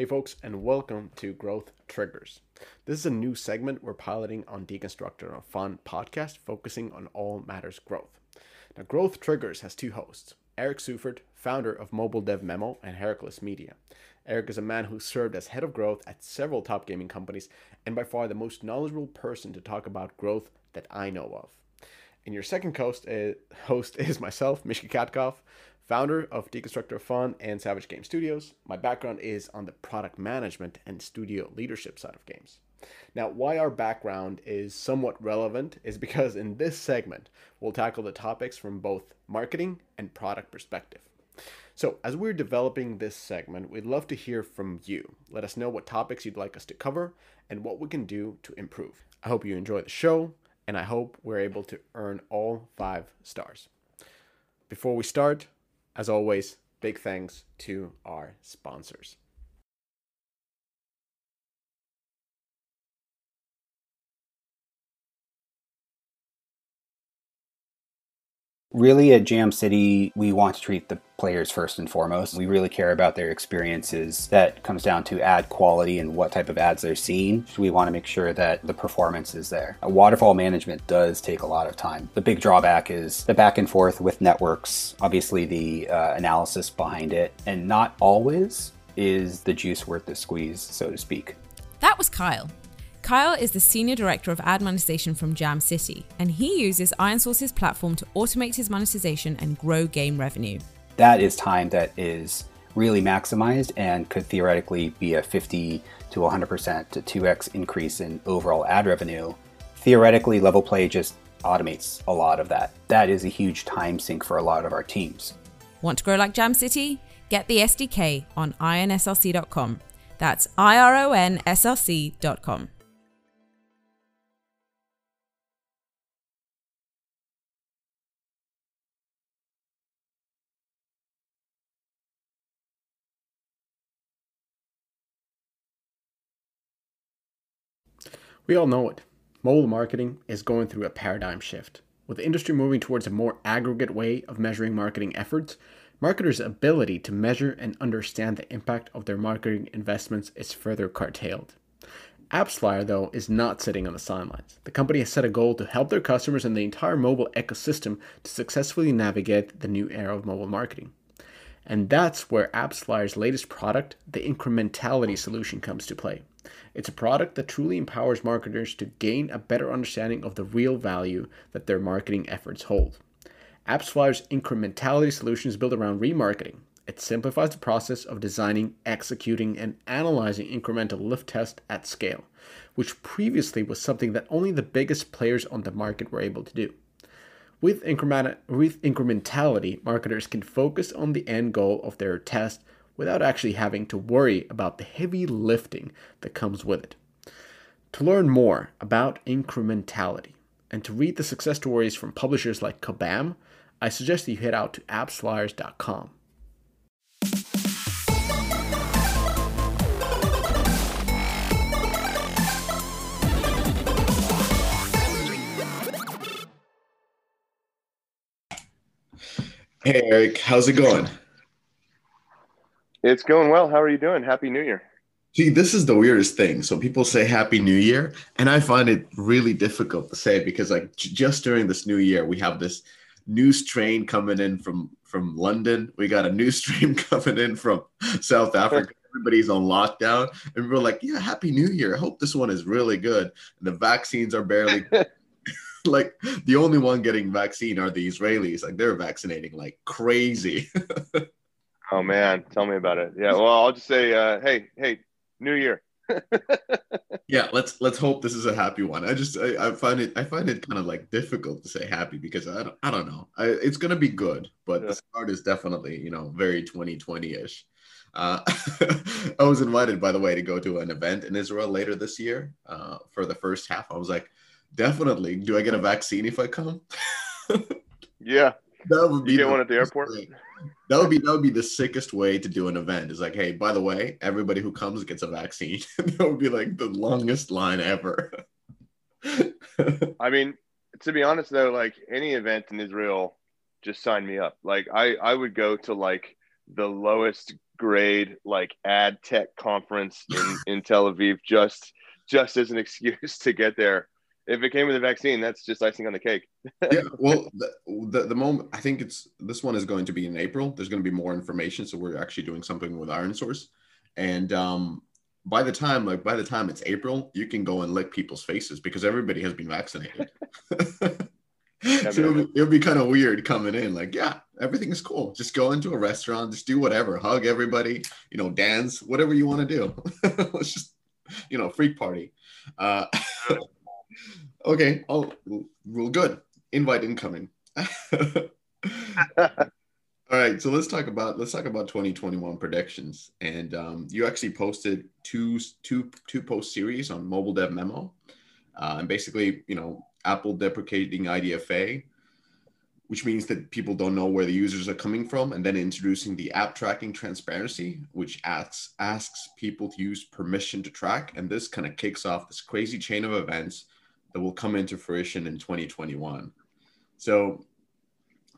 Hey, folks, and welcome to Growth Triggers. This is a new segment we're piloting on Deconstructor of Fun podcast focusing on all matters growth. Now, Growth Triggers has two hosts Eric Seufert, founder of Mobile Dev Memo and Heracles Media. Eric is a man who served as head of growth at several top gaming companies and by far the most knowledgeable person to talk about growth that I know of. And your second is, eh, host is myself, Mishka Katkoff, founder of Deconstructor Fun and Savage Game Studios. My background is on the product management and studio leadership side of games. Now, why our background is somewhat relevant is because in this segment, we'll tackle the topics from both marketing and product perspective. So, as we're developing this segment, we'd love to hear from you. Let us know what topics you'd like us to cover and what we can do to improve. I hope you enjoy the show, and I hope we're able to earn all five stars. Before we start, as always, big thanks to our sponsors. Really, at Jam City, we want to treat the players first and foremost. We really care about their experiences. That comes down to ad quality and what type of ads they're seeing. We want to make sure that the performance is there. Waterfall management does take a lot of time. The big drawback is the back and forth with networks, obviously, the uh, analysis behind it, and not always is the juice worth the squeeze, so to speak. That was Kyle. Kyle is the Senior Director of Ad Monetization from Jam City, and he uses ironSource's platform to automate his monetization and grow game revenue. That is time that is really maximized and could theoretically be a 50 to 100% to 2x increase in overall ad revenue. Theoretically, Level Play just automates a lot of that. That is a huge time sink for a lot of our teams. Want to grow like Jam City? Get the SDK on ironsrc.com. That's I R O N S R C.com. We all know it. Mobile marketing is going through a paradigm shift. With the industry moving towards a more aggregate way of measuring marketing efforts, marketers' ability to measure and understand the impact of their marketing investments is further curtailed. AppsFlyer, though, is not sitting on the sidelines. The company has set a goal to help their customers and the entire mobile ecosystem to successfully navigate the new era of mobile marketing. And that's where AppsFlyer's latest product, the incrementality solution, comes to play. It's a product that truly empowers marketers to gain a better understanding of the real value that their marketing efforts hold. AppsFlyer's incrementality solution is built around remarketing. It simplifies the process of designing, executing, and analyzing incremental lift tests at scale, which previously was something that only the biggest players on the market were able to do. With incrementality, marketers can focus on the end goal of their test without actually having to worry about the heavy lifting that comes with it. To learn more about incrementality and to read the success stories from publishers like Kabam, I suggest that you head out to appsflyers.com. Hey Eric, how's it going? It's going well. How are you doing? Happy New Year. See, this is the weirdest thing. So people say Happy New Year, and I find it really difficult to say because, like, j- just during this new year, we have this new strain coming in from from London. We got a new stream coming in from South Africa. Everybody's on lockdown, and we're like, "Yeah, Happy New Year! I hope this one is really good." And the vaccines are barely. like the only one getting vaccine are the Israelis. Like they're vaccinating like crazy. Oh man, tell me about it. Yeah, well, I'll just say, uh, hey, hey, New Year. yeah, let's let's hope this is a happy one. I just I, I find it I find it kind of like difficult to say happy because I don't I don't know. I, it's gonna be good, but yeah. the start is definitely you know very 2020 ish. Uh, I was invited, by the way, to go to an event in Israel later this year uh, for the first half. I was like, definitely. Do I get a vaccine if I come? yeah, that would be you get one at the airport. That would be that would be the sickest way to do an event. Is like, hey, by the way, everybody who comes gets a vaccine. that would be like the longest line ever. I mean, to be honest though, like any event in Israel, just sign me up. Like I I would go to like the lowest grade like ad tech conference in, in Tel Aviv just just as an excuse to get there. If it came with a vaccine, that's just icing on the cake. yeah, well, the, the, the moment I think it's this one is going to be in April. There's going to be more information, so we're actually doing something with ironSource, and um, by the time like by the time it's April, you can go and lick people's faces because everybody has been vaccinated. so it'll be, it'll be kind of weird coming in like yeah everything is cool just go into a restaurant just do whatever hug everybody you know dance whatever you want to do let's just you know freak party uh okay oh well good. Invite incoming. All right so let's talk about let's talk about 2021 predictions. And um, you actually posted two two two post series on mobile dev memo. Uh, and basically you know Apple deprecating IDFA, which means that people don't know where the users are coming from, and then introducing the app tracking transparency, which asks asks people to use permission to track, and this kind of kicks off this crazy chain of events that will come into fruition in 2021. So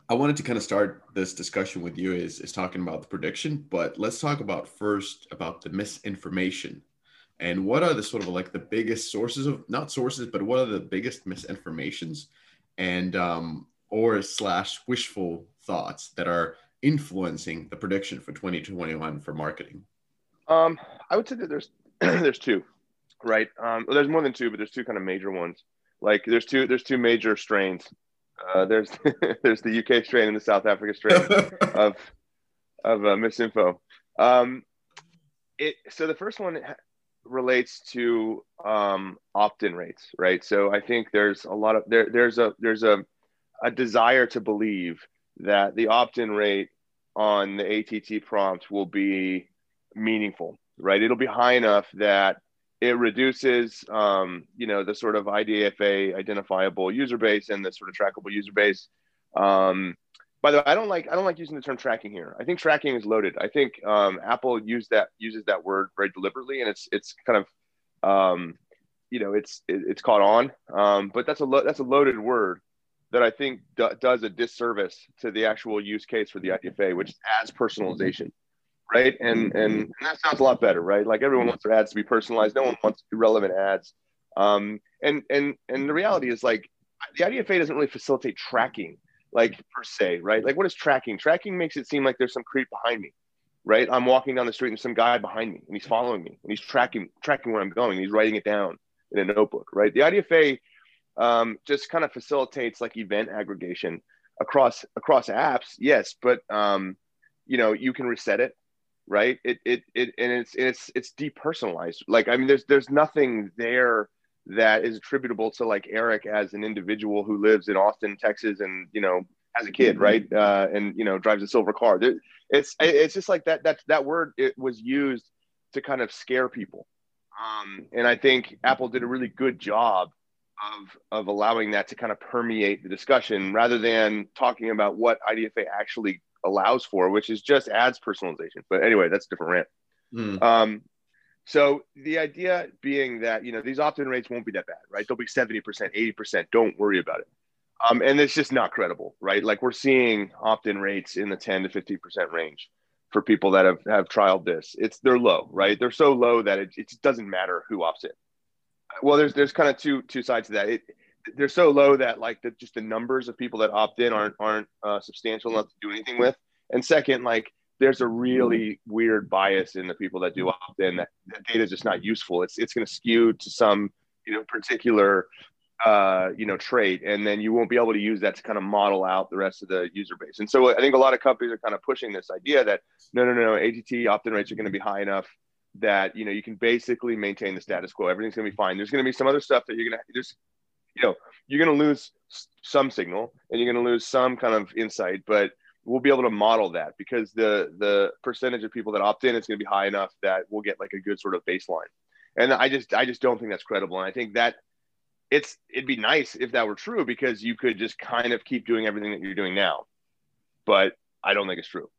I wanted to kind of start this discussion with you is, is talking about the prediction, but let's talk about first about the misinformation. And what are the sort of like the biggest sources of not sources but what are the biggest misinformations and um, or slash wishful thoughts that are influencing the prediction for 2021 for marketing? Um, i would say that there's there's two right um, well, there's more than two but there's two kind of major ones like there's two there's two major strains uh, there's there's the uk strain and the south africa strain of of uh, misinfo um, it so the first one relates to um, opt-in rates, right? So I think there's a lot of there. There's a there's a a desire to believe that the opt-in rate on the ATT prompt will be meaningful, right? It'll be high enough that it reduces, um, you know, the sort of IDFA identifiable user base and the sort of trackable user base. Um, by the way, I don't like I don't like using the term tracking here. I think tracking is loaded. I think um, Apple used that uses that word very deliberately, and it's it's kind of um, you know it's it, it's caught on. Um, but that's a lo- that's a loaded word that I think do- does a disservice to the actual use case for the IDFA, which is ads personalization, right? And, and and that sounds a lot better, right? Like everyone wants their ads to be personalized. No one wants irrelevant ads. Um, and and and the reality is like the IDFA doesn't really facilitate tracking like per se, right? Like what is tracking? Tracking makes it seem like there's some creep behind me, right? I'm walking down the street and some guy behind me and he's following me and he's tracking tracking where I'm going. he's writing it down in a notebook, right? The IDFA um, just kind of facilitates like event aggregation across across apps, yes, but um, you know you can reset it, right? It it it and it's it's it's depersonalized. Like I mean, there's there's nothing there that is attributable to like Eric as an individual who lives in Austin, Texas, and you know as a kid, right? Uh, and you know drives a silver car. It's it's just like that that that word it was used to kind of scare people, um, and I think Apple did a really good job of of allowing that to kind of permeate the discussion rather than talking about what IDFA actually allows for, which is just ads personalization. But anyway, that's a different rant. Mm. Um, so the idea being that you know these opt-in rates won't be that bad, right? They'll be seventy percent, eighty percent. Don't worry about it. Um, and it's just not credible, right? Like we're seeing opt-in rates in the ten to fifteen percent range for people that have have trialed this. It's they're low, right? They're so low that it, it doesn't matter who opts in. Well, there's there's kind of two two sides to that. It, they're so low that like the, just the numbers of people that opt in aren't aren't uh, substantial enough to do anything with. And second, like there's a really weird bias in the people that do opt in that, that data is just not useful. It's it's going to skew to some you know particular uh, you know trait, and then you won't be able to use that to kind of model out the rest of the user base. And so I think a lot of companies are kind of pushing this idea that no no no, no ATT opt-in rates are going to be high enough that you know you can basically maintain the status quo. Everything's going to be fine. There's going to be some other stuff that you're going to there's you know you're going to lose some signal and you're going to lose some kind of insight, but we'll be able to model that because the the percentage of people that opt in is going to be high enough that we'll get like a good sort of baseline. And i just i just don't think that's credible. And i think that it's it'd be nice if that were true because you could just kind of keep doing everything that you're doing now. But i don't think it's true.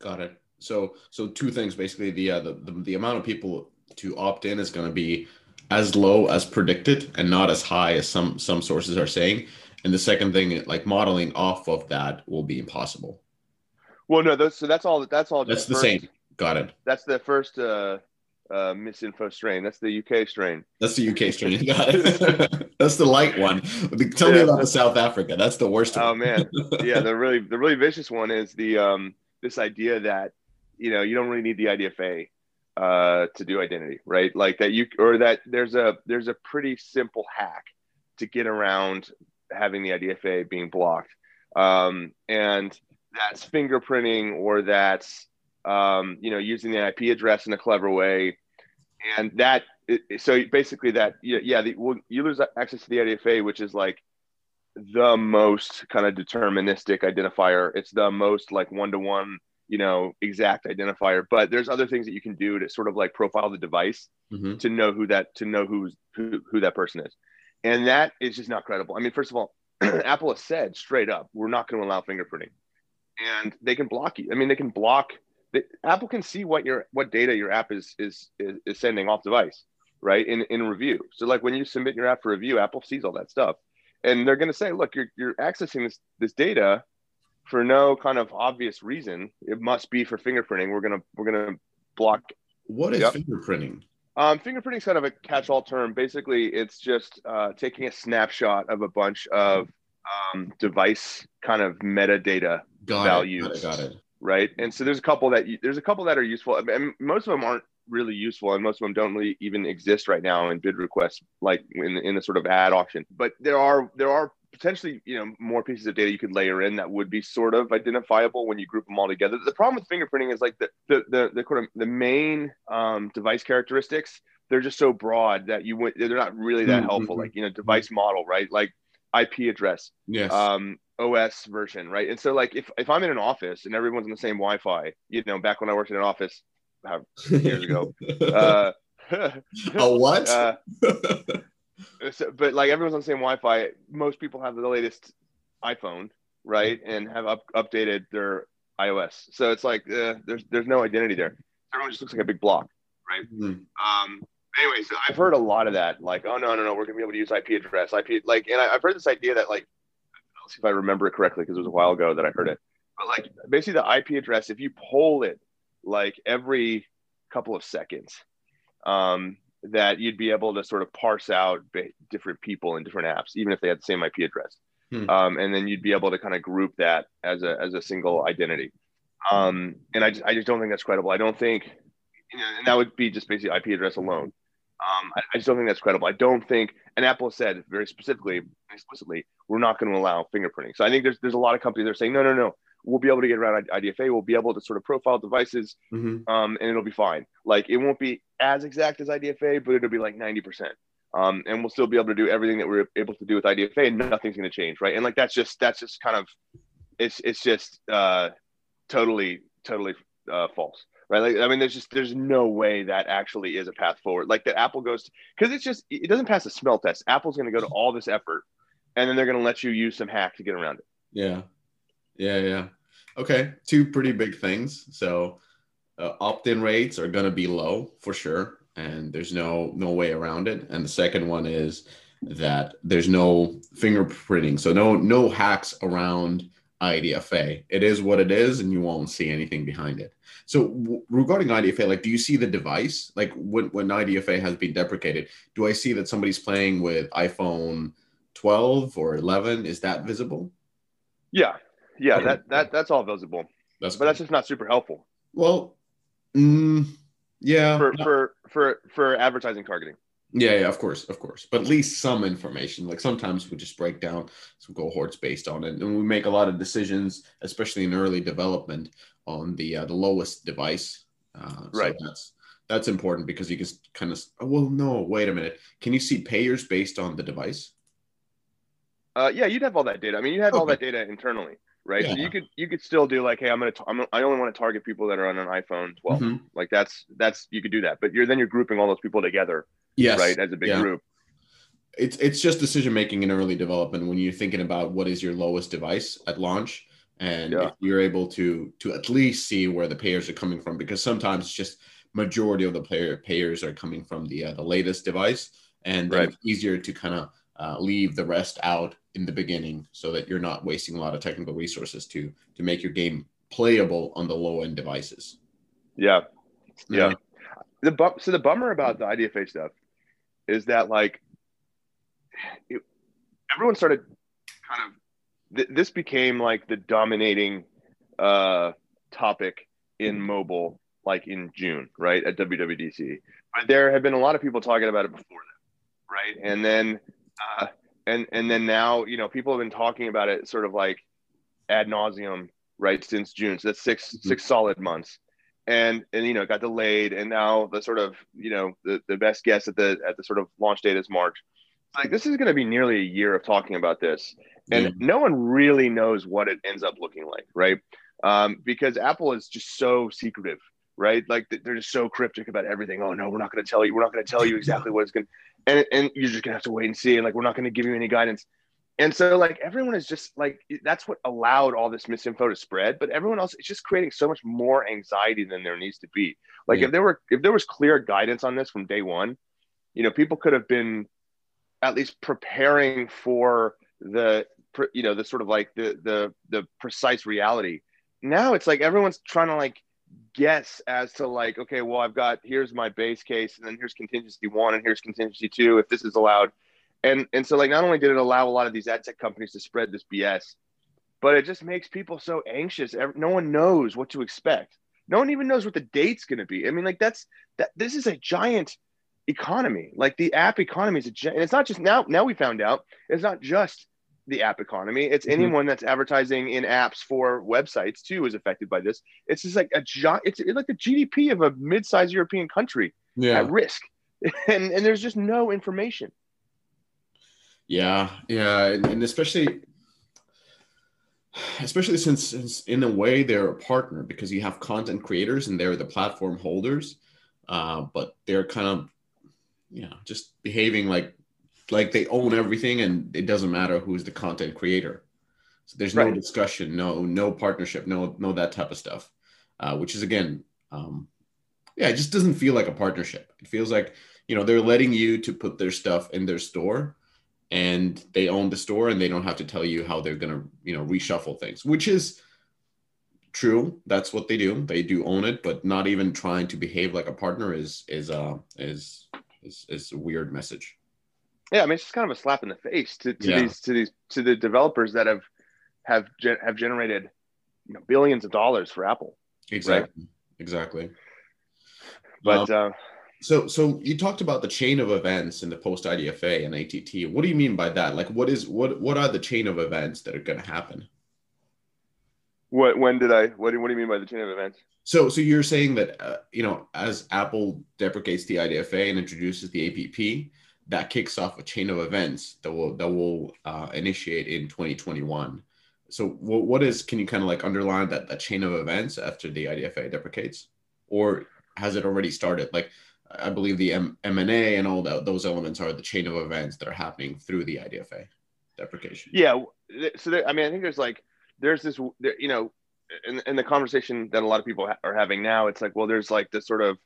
Got it. So so two things basically. The uh, the, the, the amount of people to opt in is going to be as low as predicted and not as high as some some sources are saying and the second thing, like modeling off of that, will be impossible. Well, no, those, so that's all. That's all. That's the first, same. Got it. That's the first uh, uh, misinfo strain. That's the UK strain. That's the UK strain. Got it. That's the light one. Tell me about the South Africa. That's the worst. Oh one. man, yeah. The really the really vicious one is the um, this idea that you know you don't really need the IDFA uh, to do identity, right? Like that you or that there's a there's a pretty simple hack to get around having the IDFA being blocked, um, and that's fingerprinting or that's um, you know using the IP address in a clever way, and that so basically that yeah, the, well, you lose access to the IDFA, which is like the most kind of deterministic identifier. It's the most like one to one, you know, exact identifier. But there's other things that you can do to sort of like profile the device Mhm. to know who that to know who's who who that person is, and that is just not credible. I mean, first of all, Apple has said straight up, we're not going to allow fingerprinting, and they can block you. I mean, they can block. The, Apple can see what your what data your app is is is, is sending off device, right? In in review. So like when you submit your app for review, Apple sees all that stuff and they're going to say, look, you're, you're accessing this, this data for no kind of obvious reason. It must be for fingerprinting. We're going to, we're to block. What is Yep. fingerprinting? Um, fingerprinting is kind of a catch-all term. Basically, it's just uh, taking a snapshot of a bunch of um, device kind of metadata, Got Values. it. Got it. Got it. right? And so there's a couple that you, there's a couple that are useful. and most of them aren't really useful, and most of them don't really even exist right now in bid requests, like in in the sort of ad auction. But there are there are potentially you know more pieces of data you could layer in that would be sort of identifiable when you group them all together. The problem with fingerprinting is like the the the, the, of the main um, device characteristics. They're just so broad that you would they're not really that Mhm, helpful. mhm. Like you know device model, right? Like IP address, Yes. um, OS version, right? And so like if, if I'm in an office and everyone's on the same Wi-Fi, you know, back when I worked in an office years ago, uh, a what? uh, so, but like everyone's on the same Wi-Fi, most people have the latest iPhone, right, and have up, updated their iOS. So it's like uh, there's there's no identity there. Everyone just looks like a big block. Mhm. Um, anyways, I've heard a lot of that. Like, oh no, no, no, we're gonna be able to use IP address, IP. Like, and I, I've heard this idea that like, I'll see if I remember it correctly because it was a while ago that I heard it. But like, basically, the IP address, if you poll it like every couple of seconds, um, that you'd be able to sort of parse out different people in different apps, even if they had the same IP address. Hmm. Um, and then you'd be able to kind of group that as a as a single identity. Um, and I just, I just don't think that's credible. I don't think, you know, and that would be just basically IP address alone. Um, I, I just don't think that's credible. I don't think, and Apple said very specifically, explicitly, we're not going to allow fingerprinting. So I think there's there's a lot of companies that are saying, no, no, no, we'll be able to get around IDFA. We'll be able to sort of profile devices, Mhm. um, and it'll be fine. Like it won't be as exact as IDFA, but it'll be like 90%. Um, and we'll still be able to do everything that we're able to do with IDFA, and nothing's going to change, right? And like that's just that's just kind of it's it's just uh, totally totally uh, false, right? Like I mean, there's just there's no way that actually is a path forward. Like that Apple goes because it's just it doesn't pass the smell test. Apple's going to go to all this effort, and then they're going to let you use some hack to get around it. Yeah. Yeah. Yeah. Okay. Two pretty big things. So uh, opt-in rates are going to be low for sure, and there's no no way around it. And the second one is that there's no fingerprinting, so no no hacks around IDFA. It is what it is, and you won't see anything behind it. So w- regarding IDFA, like, do you see the device? Like when when IDFA has been deprecated, do I see that somebody's playing with iPhone 12 or 11? Is that visible? Yeah, yeah, Okay. that that that's all visible, That's but that's just not super helpful Well, mm, yeah, for no- for for for advertising targeting. yeah, yeah, of course, of course. But at least some information. Like sometimes we just break down some cohorts based on it, and we make a lot of decisions, especially in early development, on the uh, the lowest device. Uh, so Right. That's that's important because you can kind of. Well, no, wait a minute. Can you see payers based on the device? Uh, yeah, you'd have all that data. I mean, you have all that data internally, right? So you could you could still do like, hey, I'm gonna t- I'm, I only want to target people that are on an iPhone 12. Mhm. Like that's that's you could do that, but you're then you're grouping all those people together, Yes. right, as a big Yeah. group. it's it's just decision making in early development when you're thinking about what is your lowest device at launch and Yeah. if you're able to to at least see where the payers are coming from because sometimes it's just majority of the player payers are coming from the uh, the latest device and Right. it's easier to kind of uh, leave the rest out in the beginning so that you're not wasting a lot of technical resources to to make your game playable on the low end devices Yeah, yeah. The bu- so the bummer about the IDFA stuff is that like it, everyone started kind of th- this became like the dominating uh, topic in mobile like in June, right at WWDC. But there have been a lot of people talking about it before that, right? And then uh, and and then now you know people have been talking about it sort of like ad nauseum right since June. So that's 6 mm-hmm. six solid months. And and you know, it got delayed and now the sort of, you know, the, the best guess at the at the sort of launch date is March. Like this is going to be nearly a year of talking about this. And no one really knows what it ends up looking like, right? Um, because Apple is just so secretive, right? Like they're just so cryptic about everything. Oh no, we're not going to tell you. We're not going to tell you exactly what it's going. And and you're just gonna have to wait and see. And like we're not going to give you any guidance and so like everyone is just like that's what allowed all this misinfo to spread but everyone else is just creating so much more anxiety than there needs to be like yeah. if there were if there was clear guidance on this from day one you know people could have been at least preparing for the you know the sort of like the the the precise reality now it's like everyone's trying to like guess as to like okay well i've got here's my base case and then here's contingency one and here's contingency two if this is allowed and and so like not only did it allow a lot of these ad tech companies to spread this BS, but it just makes people so anxious. No one knows what to expect. No one even knows what the date's going to be. I mean, like that's that. This is a giant economy. Like the app economy is a. And it's not just now. Now we found out it's not just the app economy. It's mm-hmm. anyone that's advertising in apps for websites too is affected by this. It's just like a giant. It's like the GDP of a mid-sized European country yeah. at risk, and and there's just no information. Yeah, yeah, and, and especially especially since, since, in a way they're a partner because you have content creators and they're the platform holders uh, but they're kind of you know just behaving like like they own everything and it doesn't matter who's the content creator. So there's right. no discussion no no partnership no no that type of stuff uh, which is again um, yeah it just doesn't feel like a partnership. It feels like you know they're letting you to put their stuff in their store and they own the store and they don't have to tell you how they're going to you know reshuffle things which is true. That's what they do. They do own it but not even trying to behave like a partner is is uh is is, is a weird message yeah i mean it's just kind of a slap in the face to, to yeah. these to these to the developers that have have have generated you know billions of dollars for apple exactly right? exactly but um, uh so, so you talked about the chain of events in the post IDFA and ATT. What do you mean by that? Like, what is what what are the chain of events that are going to happen? What when did I? What do, what do you mean by the chain of events? So, so you're saying that uh, you know, as Apple deprecates the IDFA and introduces the ATT, that kicks off a chain of events that will that will uh, initiate in 2021. So, what, what is? Can you kind of like underline that that chain of events after the IDFA deprecates, or has it already started? Like, I believe the M- M&A and all that, those elements are the chain of events that are happening through the IDFA deprecation. Yeah. So, there, I mean, I think there's like, there's this, you know, in, in the conversation that a lot of people ha- are having now, it's like, well, there's like this sort of,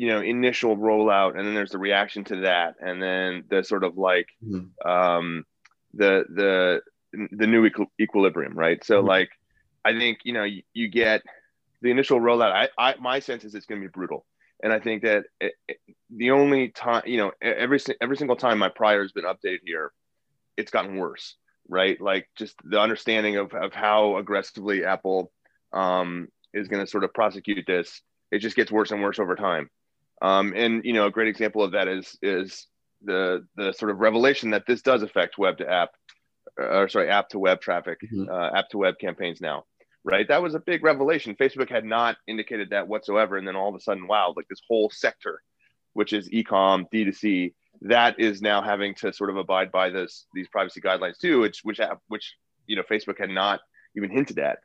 you know, initial rollout, and then there's the reaction to that, and then the sort of like, mm-hmm. um, the the the new equi- equilibrium, right? So, mm-hmm. like, I think you know, you, you get the initial rollout. I, I my sense is it's going to be brutal and I think that it, it, the only time, you know, every every single time my prior has been updated here, it's gotten worse, right? Like just the understanding of of how aggressively Apple um, is going to sort of prosecute this, it just gets worse and worse over time. Um, and you know, a great example of that is is the the sort of revelation that this does affect web to app, or sorry, app to web traffic, mm-hmm. uh, app to web campaigns now right? That was a big revelation. Facebook had not indicated that whatsoever. And then all of a sudden, wow, like this whole sector, which is ecom, D2C, that is now having to sort of abide by this these privacy guidelines too, which which which you know Facebook had not even hinted at.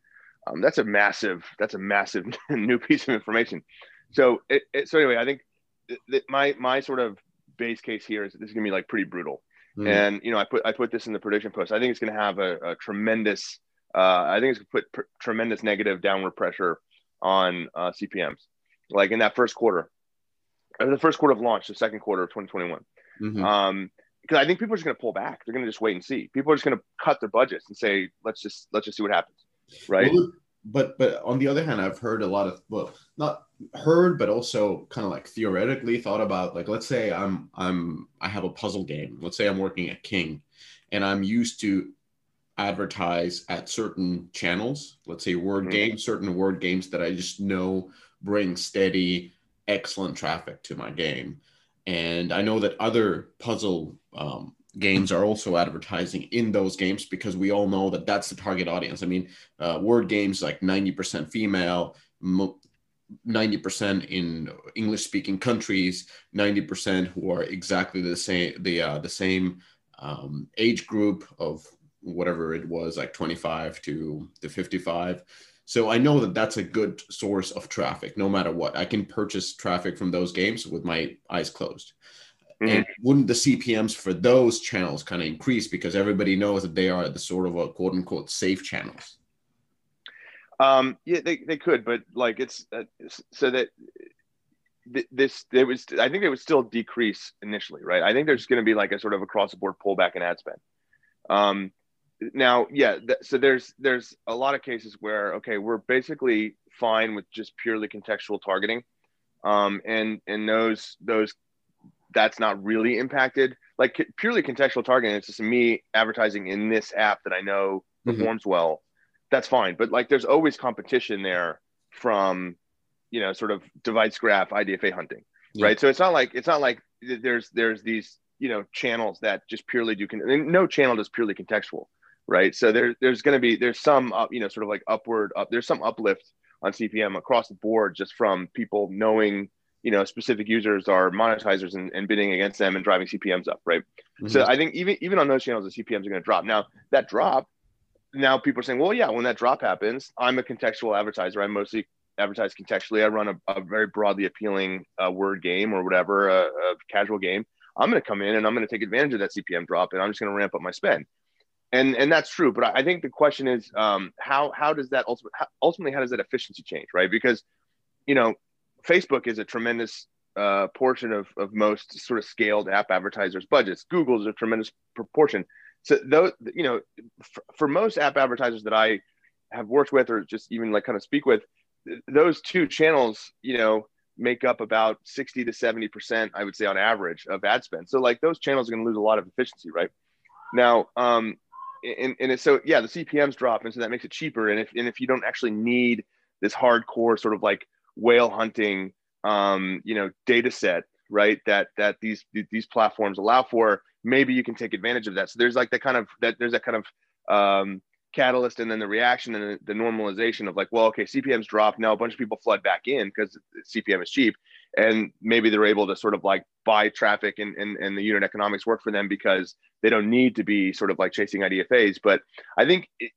Um, that's a massive that's a massive new piece of information. So it, it, so anyway, I think th- th- my my sort of base case here is this is gonna be like pretty brutal. Mm. And you know, I put I put this in the prediction post. I think it's going to have a, a tremendous uh, I think it's going to put pr- tremendous negative downward pressure on uh, CPMS. Like in that first quarter, the first quarter of launch, the second quarter of 2021. Mm-hmm. Um, because I think people are just going to pull back. They're going to just wait and see. People are just going to cut their budgets and say, let's just let's just see what happens, right? Well, but but on the other hand, I've heard a lot of well, not heard but also kind of like theoretically thought about like let's say i'm i'm i have a puzzle game. Let's say i'm working at king and i'm used to advertise at certain channels. Let's say word mm-hmm. games certain word games that i just know bring steady excellent traffic to my game. And i know that other puzzle um, games are also advertising in those games because we all know that that's the target audience. I mean uh, word games like 90% female 90% in English speaking countries, 90% who are exactly the same, the, uh, the same um, age group of whatever it was, like 25 to, to 55. So I know that that's a good source of traffic, no matter what. I can purchase traffic from those games with my eyes closed. Mm-hmm. And wouldn't the CPMs for those channels kind of increase because everybody knows that they are the sort of a quote unquote safe channels? Um, yeah, they, they could, but like it's uh, so that th- this there was I think it would still decrease initially, right? I think there's going to be like a sort of across the board pullback in ad spend. Um, now, yeah, th- so there's there's a lot of cases where okay, we're basically fine with just purely contextual targeting, um, and and those those that's not really impacted. Like purely contextual targeting, it's just me advertising in this app that I know mm-hmm. performs well that's fine. But like, there's always competition there from, you know, sort of device graph IDFA hunting, yeah. right? So it's not like it's not like there's there's these you know channels that just purely do. Con- no channel does purely contextual, right? So there there's going to be there's some uh, you know sort of like upward up. There's some uplift on CPM across the board just from people knowing you know specific users are monetizers and, and bidding against them and driving CPMS up, right? Mm-hmm. So I think even even on those channels, the CPMS are going to drop. Now that drop now people are saying, well, yeah, when that drop happens, I'm a contextual advertiser. I mostly advertise contextually. I run a, a very broadly appealing uh, word game or whatever, a, a casual game. I'm going to come in and I'm going to take advantage of that CPM drop, and I'm just going to ramp up my spend. And and that's true. But I think the question is, um, how how does that ultimately ultimately how does that efficiency change, right? Because you know, Facebook is a tremendous uh, portion of of most sort of scaled app advertisers' budgets. Google's a tremendous proportion so those you know for, for, most app advertisers that i have worked with or just even like kind of speak with those two channels you know make up about 60 to 70 percent i would say on average of ad spend. So like those channels are going to lose a lot of efficiency right? Now um and, and so yeah the cpms drop and so that makes it cheaper. And if, and if you don't actually need this hardcore sort of like whale hunting um you know data set right that that these these platforms allow for maybe you can take advantage of that so there's like that kind of that there's that kind of um, catalyst and then the reaction and the, normalization of like well okay cpms dropped. now a bunch of people flood back in because cpm is cheap and maybe they're able to sort of like buy traffic and, and, and the unit economics work for them because they don't need to be sort of like chasing idfas but i think it,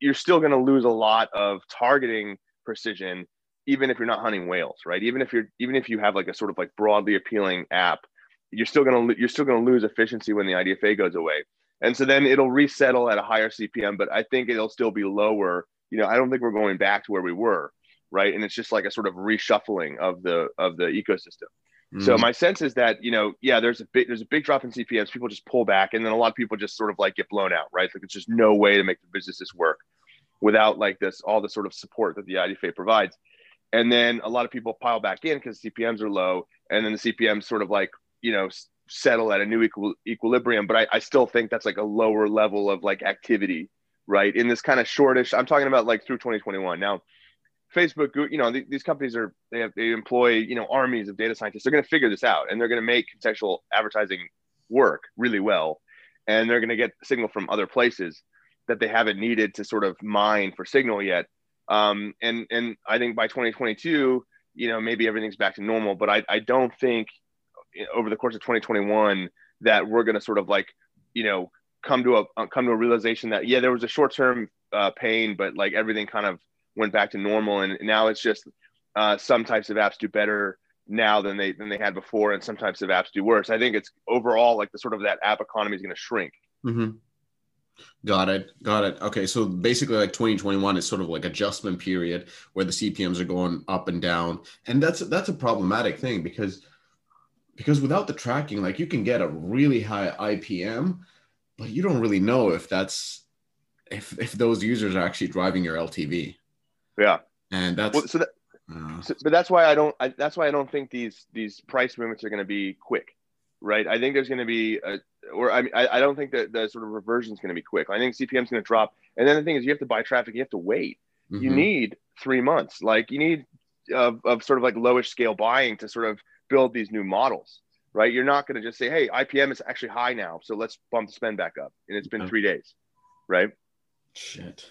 you're still going to lose a lot of targeting precision even if you're not hunting whales, right? Even if you're even if you have like a sort of like broadly appealing app, you're still gonna you're still gonna lose efficiency when the IDFA goes away. And so then it'll resettle at a higher CPM, but I think it'll still be lower. You know, I don't think we're going back to where we were, right? And it's just like a sort of reshuffling of the of the ecosystem. Mm. So my sense is that you know, yeah, there's a big there's a big drop in CPMs. People just pull back, and then a lot of people just sort of like get blown out, right? Like it's just no way to make the businesses work without like this all the sort of support that the IDFA provides and then a lot of people pile back in because CPMS are low, and then the CPMs sort of like you know settle at a new equal, equilibrium. But I, I still think that's like a lower level of like activity, right? In this kind of shortish, I'm talking about like through 2021 now. Facebook, you know, these companies are they have they employ you know armies of data scientists. They're going to figure this out, and they're going to make contextual advertising work really well, and they're going to get signal from other places that they haven't needed to sort of mine for signal yet. Um, and and I think by 2022, you know, maybe everything's back to normal. But I, I don't think over the course of 2021 that we're going to sort of like, you know, come to a uh, come to a realization that yeah, there was a short term uh, pain, but like everything kind of went back to normal, and now it's just uh, some types of apps do better now than they than they had before, and some types of apps do worse. I think it's overall like the sort of that app economy is going to shrink. Mm-hmm. Got it. Got it. Okay. So basically, like 2021 is sort of like adjustment period where the CPMS are going up and down, and that's that's a problematic thing because because without the tracking, like you can get a really high IPM, but you don't really know if that's if if those users are actually driving your LTV. Yeah. And that's well, so that Uh, So, but that's why I don't. I, that's why I don't think these these price movements are going to be quick, right? I think there's going to be a, or I mean, I, I don't think that the sort of reversion is going to be quick. I think CPM is going to drop. And then the thing is, you have to buy traffic. You have to wait. You mhm. need three months. Like you need of, of sort of like lowish scale buying to sort of build these new models, right? You're not going to just say, hey, IPM is actually high now, so let's bump the spend back up. And it's been three days, right? Shit.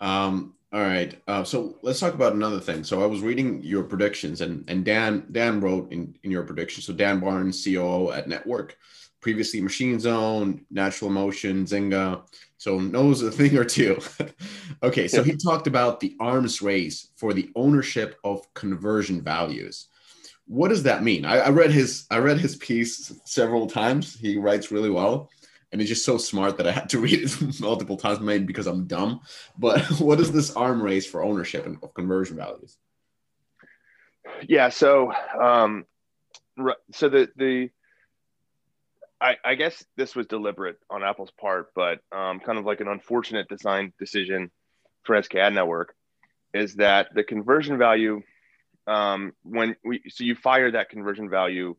Um, all right. Uh, so let's talk about another thing. So I was reading your predictions, and and Dan Dan wrote in in your predictions. So Dan Barnes, COO at Network, previously Machine Zone, Natural Motion, Zynga. So knows a thing or two. okay. So he talked about the arms race for the ownership of conversion values. What does that mean? I, I read his I read his piece several times. He writes really well and he's just so smart that I had to read it multiple times, maybe because I'm dumb. But what is this arm race for ownership and of conversion values? Yeah. So, um, so the the I, I guess this was deliberate on Apple's part, but um, kind of like an unfortunate design decision for SKAdNetwork is that the conversion value um, when we so you fire that conversion value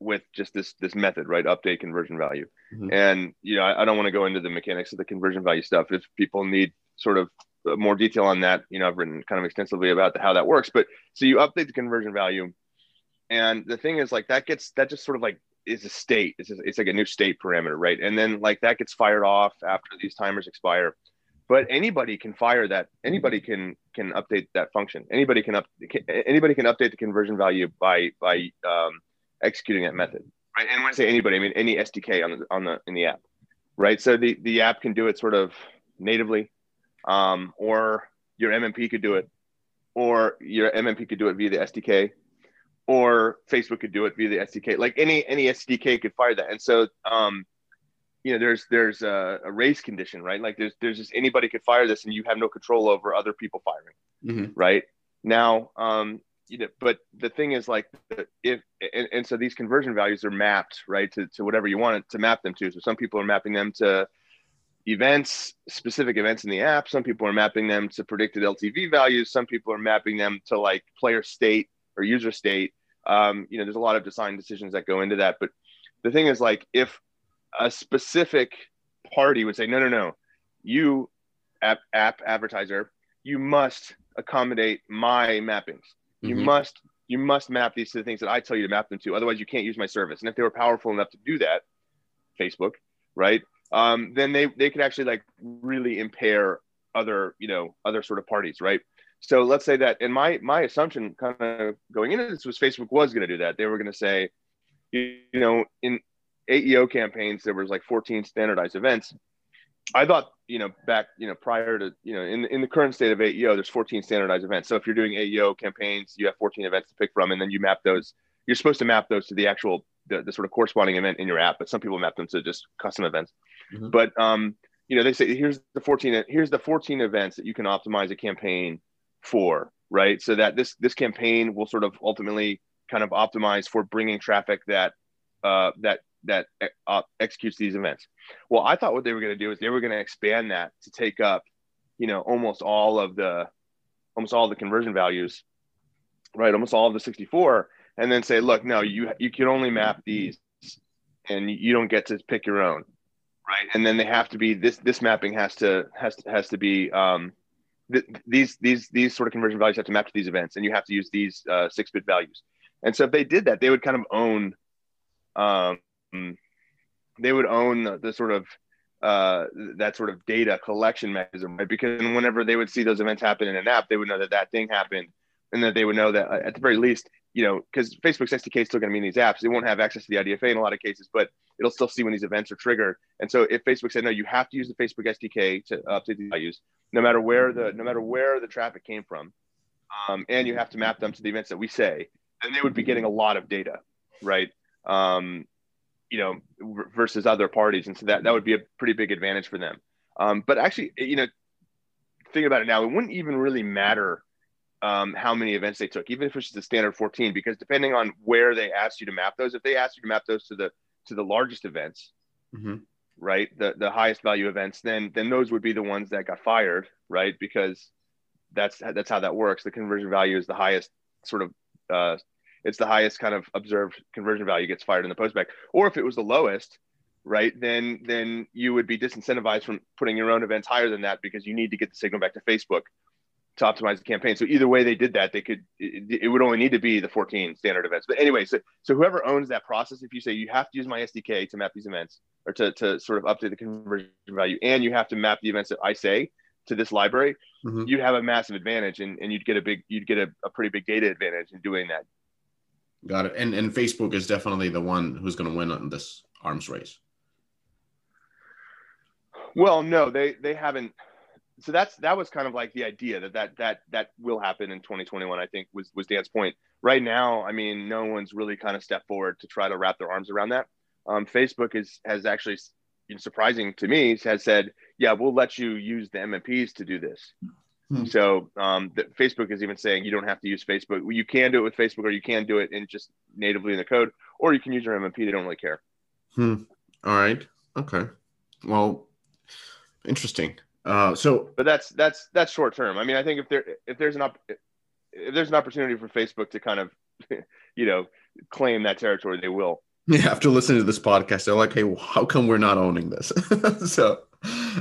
with just this this method, right? Update conversion value, Mhm. and you know I, I don't want to go into the mechanics of the conversion value stuff. If people need sort of more detail on that, you know I've written kind of extensively about the, how that works. But so you update the conversion value, and the thing is like that gets that just sort of like is a state. It's, just, it's like a new state parameter, right? And then like that gets fired off after these timers expire. But anybody can fire that. Anybody can can update that function. Anybody can up. can- Anybody can update the conversion value by by um, executing that method, right? And when I say anybody, I mean any SDK on the on the in the app, right? So the the app can do it sort of natively, um, or your MMP could do it, or your MMP could do it via the SDK, or Facebook could do it via the SDK. Like any any SDK could fire that. And so, um, you know, there's there's a, a race condition, right? Like there's there's just anybody could fire this, and you have no control over other people firing, Mhm. right? Now, um, you know, but the thing is like if and, and so these conversion values are mapped right to, to whatever you want to map them to. So some people are mapping them to events, specific events in the app. Some people are mapping them to predicted LTV values. Some people are mapping them to like player state or user state. Um, you know, there's a lot of design decisions that go into that. But the thing is, like, if a specific party would say, no, no, no, you app, app advertiser, you must accommodate my mappings. You Mhm. must you must map these to the things that I tell you to map them to. Otherwise, you can't use my service. And if they were powerful enough to do that, Facebook, right? Um, then they they could actually like really impair other you know other sort of parties, right? So let's say that, and my my assumption kind of going into this was Facebook was going to do that. They were going to say, you, you know, in AEO campaigns there was like 14 standardized events. I thought, you know, back, you know, prior to, you know, in, in the current state of AEO, there's 14 standardized events. So if you're doing AEO campaigns, you have 14 events to pick from, and then you map those. You're supposed to map those to the actual, the, the sort of corresponding event in your app, but some people map them to just custom events. Mhm. But, um, you know, they say here's the 14, here's the 14 events that you can optimize a campaign for, right? So that this this campaign will sort of ultimately kind of optimize for bringing traffic that uh, that that uh, executes these events. Well, I thought what they were going to do is they were going to expand that to take up, you know, almost all of the, almost all the conversion values, right? Almost all of the 64, and then say, look, no, you you can only map these, and you don't get to pick your own, right? And then they have to be this this mapping has to has to, has to be um, th- these these these sort of conversion values have to map to these events, and you have to use these uh, six bit values. And so if they did that, they would kind of own um, they would own the, the sort of uh, that sort of data collection mechanism, right? Because whenever they would see those events happen in an app, they would know that that thing happened, and that they would know that at the very least, you know, because Facebook's SDK is still going to be in these apps, they won't have access to the IDFA in a lot of cases, but it'll still see when these events are triggered. And so if Facebook said no, you have to use the Facebook SDK to update these values, no matter where the no matter where the traffic came from, um, and you have to map them to the events that we say, then they would be getting a lot of data, right? Um, you know, versus other parties, and so that that would be a pretty big advantage for them. Um, but actually, you know, thinking about it now, it wouldn't even really matter um, how many events they took, even if it's just a standard 14, because depending on where they asked you to map those, if they asked you to map those to the to the largest events, Mhm. right, the the highest value events, then then those would be the ones that got fired, right, because that's that's how that works. The conversion value is the highest sort of uh, it's the highest kind of observed conversion value gets fired in the postback. Or if it was the lowest, right, then then you would be disincentivized from putting your own events higher than that because you need to get the signal back to Facebook to optimize the campaign. So either way they did that, they could it, it, would only need to be the 14 standard events. But anyway, so so whoever owns that process, if you say you have to use my SDK to map these events or to, to sort of update the conversion value, and you have to map the events that I say to this library, mm-hmm. you'd have a massive advantage and, and you'd get a big you'd get a, a pretty big data advantage in doing that. Got it. And and Facebook is definitely the one who's going to win on this arms race. Well, no, they they haven't so that's that was kind of like the idea that that that that will happen in 2021 i think was was dan's point right now i mean no one's really kind of stepped forward to try to wrap their arms around that um, facebook is has actually surprising to me has said yeah we'll let you use the mmps to do this hmm. so um, the, facebook is even saying you don't have to use facebook you can do it with facebook or you can do it in just natively in the code or you can use your mmp they don't really care hmm. all right okay well interesting uh, so, but that's that's that's short term. I mean, I think if there if there's an op- if there's an opportunity for Facebook to kind of, you know, claim that territory, they will. Yeah, after listening to this podcast, they're like, "Hey, how come we're not owning this?" so,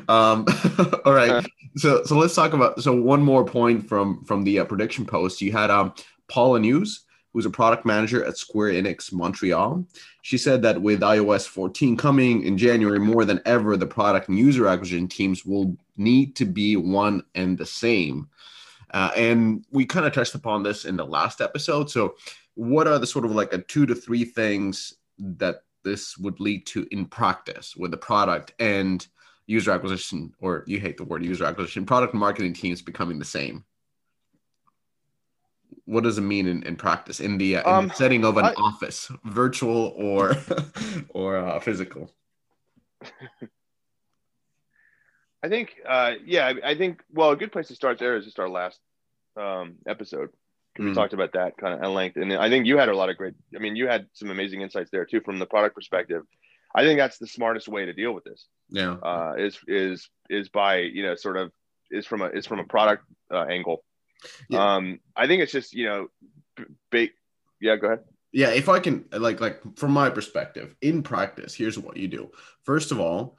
um, all right. Uh, so, so let's talk about so one more point from from the uh, prediction post. You had um Paula Neves who's a product manager at Square Enix Montreal. She said that with iOS 14 coming in January, more than ever, the product and user acquisition teams will need to be one and the same. Uh, and we kind of touched upon this in the last episode. So, what are the sort of like a two to three things that this would lead to in practice with the product and user acquisition, or you hate the word user acquisition, product marketing teams becoming the same? what does it mean in, in practice in the, uh, in um, the setting of an I, office virtual or or uh, physical i think uh, yeah i think well a good place to start there is just our last um, episode mm. we talked about that kind of at length and i think you had a lot of great i mean you had some amazing insights there too from the product perspective i think that's the smartest way to deal with this yeah uh, is is is by you know sort of is from a is from a product uh, angle yeah. Um, I think it's just you know, big. Yeah, go ahead. Yeah, if I can, like, like from my perspective, in practice, here's what you do. First of all,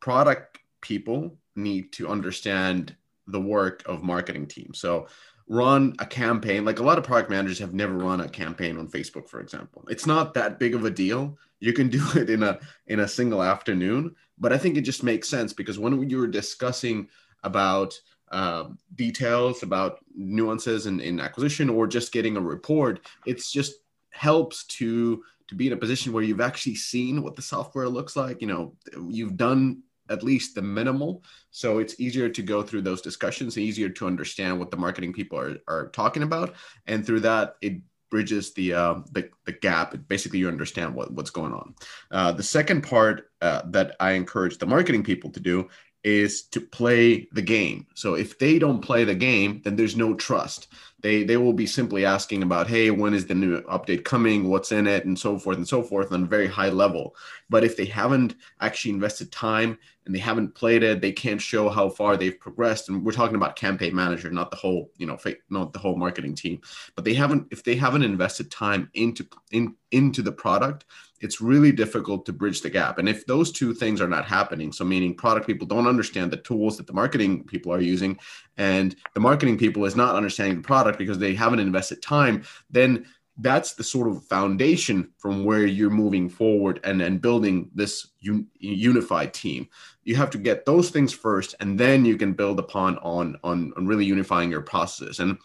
product people need to understand the work of marketing teams. So run a campaign like a lot of product managers have never run a campaign on facebook for example. It's not that big of a deal. You can do it in a in a single afternoon but i think it just makes sense because when you were discussing about uh, details about nuances in, in acquisition or just getting a report it's just helps to to be in a position where you've actually seen what the software looks like. You know you've done at least the minimal so it's easier to go through those discussions easier to understand what the marketing people are, are talking about and through that it bridges the uh, the, the gap basically you understand what, what's going on uh, the second part uh, that i encourage the marketing people to do is to play the game. So if they don't play the game, then there's no trust. They they will be simply asking about, hey, when is the new update coming? What's in it, and so forth and so forth on a very high level. But if they haven't actually invested time and they haven't played it, they can't show how far they've progressed. And we're talking about campaign manager, not the whole, you know, not the whole marketing team. But they haven't if they haven't invested time into in into the product, it's really difficult to bridge the gap. And if those two things are not happening, so meaning product people don't understand the tools that the marketing people are using, and the marketing people is not understanding the product because they haven't invested time, then that's the sort of foundation from where you're moving forward and, and building this un, unified team you have to get those things first and then you can build upon on, on on really unifying your processes and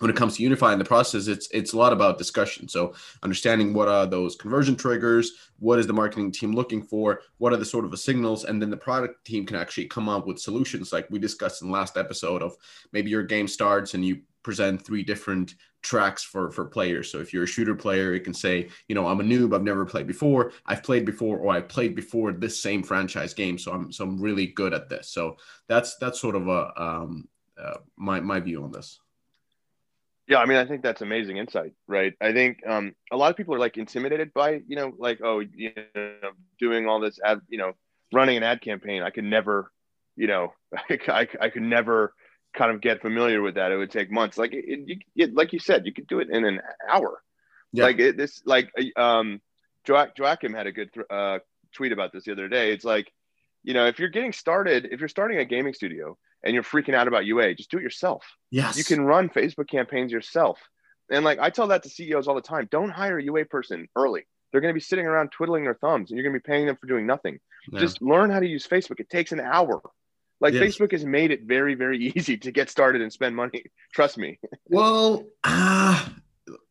when it comes to unifying the process, it's it's a lot about discussion. So understanding what are those conversion triggers, what is the marketing team looking for, what are the sort of signals, and then the product team can actually come up with solutions like we discussed in the last episode of maybe your game starts and you present three different tracks for for players. So if you're a shooter player, it can say, you know, I'm a noob, I've never played before, I've played before, or I played before this same franchise game, so I'm so I'm really good at this. So that's that's sort of a um, uh, my my view on this. Yeah, I mean, I think that's amazing insight, right? I think um, a lot of people are like intimidated by, you know, like, oh, you know, doing all this ad, you know, running an ad campaign. I could never, you know, I, I, I could never kind of get familiar with that, it would take months. Like it, it, it like you said, you could do it in an hour. Yeah. Like it, this, like um, Joachim had a good uh, tweet about this the other day. It's like, you know, if you're getting started, if you're starting a gaming studio and you're freaking out about UA, just do it yourself. Yes. You can run Facebook campaigns yourself. And like I tell that to CEOs all the time, don't hire a UA person early. They're going to be sitting around twiddling their thumbs and you're going to be paying them for doing nothing. Yeah. Just learn how to use Facebook. It takes an hour. Like yes. Facebook has made it very, very easy to get started and spend money. Trust me. Well, uh,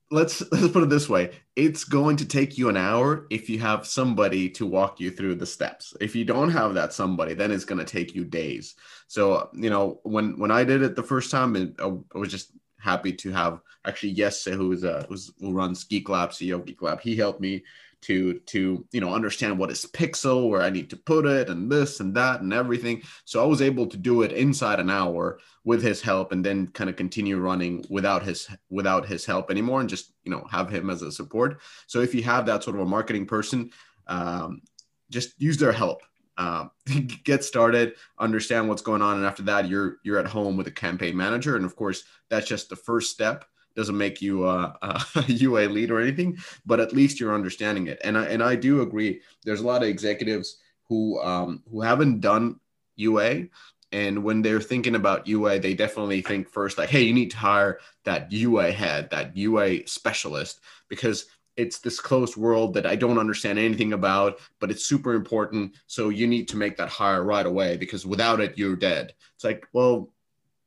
let's let's put it this way it's going to take you an hour if you have somebody to walk you through the steps if you don't have that somebody then it's going to take you days so you know when when i did it the first time it, i was just happy to have actually yes who's uh who's who runs geek lab ceo of geek lab he helped me to to you know understand what is pixel where i need to put it and this and that and everything. So i was able to do it inside an hour with his help and then kind of continue running without his without his help anymore and just you know have him as a support. So if you have that sort of a marketing person um, just use their help. Uh, get started understand what's going on and after that you're you're at home with a campaign manager and of course that's just the first step doesn't make you a, a UA lead or anything, but at least you're understanding it. And I, and I do agree. There's a lot of executives who um, who haven't done UA, and when they're thinking about UA, they definitely think first like, hey, you need to hire that UA head, that UA specialist, because it's this closed world that I don't understand anything about, but it's super important. So you need to make that hire right away because without it, you're dead. It's like, well,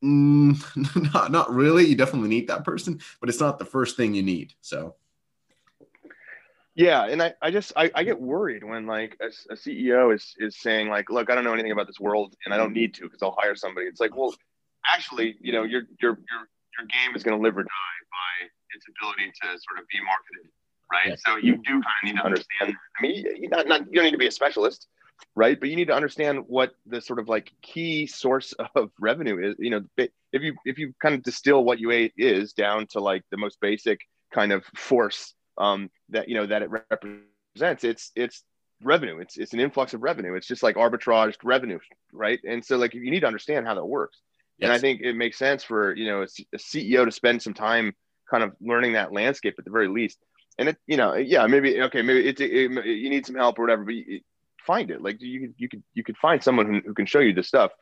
Mm, not not really. You definitely need that person, but it's not the first thing you need. So yeah, and I, I just I, I get worried when like a, a, CEO is is saying like, look, I don't know anything about this world and I don't need to because I'll hire somebody. It's like, well, actually, you know, your your your your game is going to live or die by its ability to sort of be marketed, right? Yeah. So you do kind of need to understand. I mean, you not not you don't need to be a specialist, right? But you need to understand what the sort of like key source of revenue is you know if you if you kind of distill what ua is down to like the most basic kind of force um, that you know that it represents it's it's revenue. It's it's an influx of revenue. It's just like arbitraged revenue right? And so like you need to understand how that works. Yes. and i think it makes sense for you know a, a ceo to spend some time kind of learning that landscape at the very least. And it you know yeah maybe okay maybe it's it, it, you need some help or whatever but find it. Like you could you could you could find someone who, who can show you this stuff.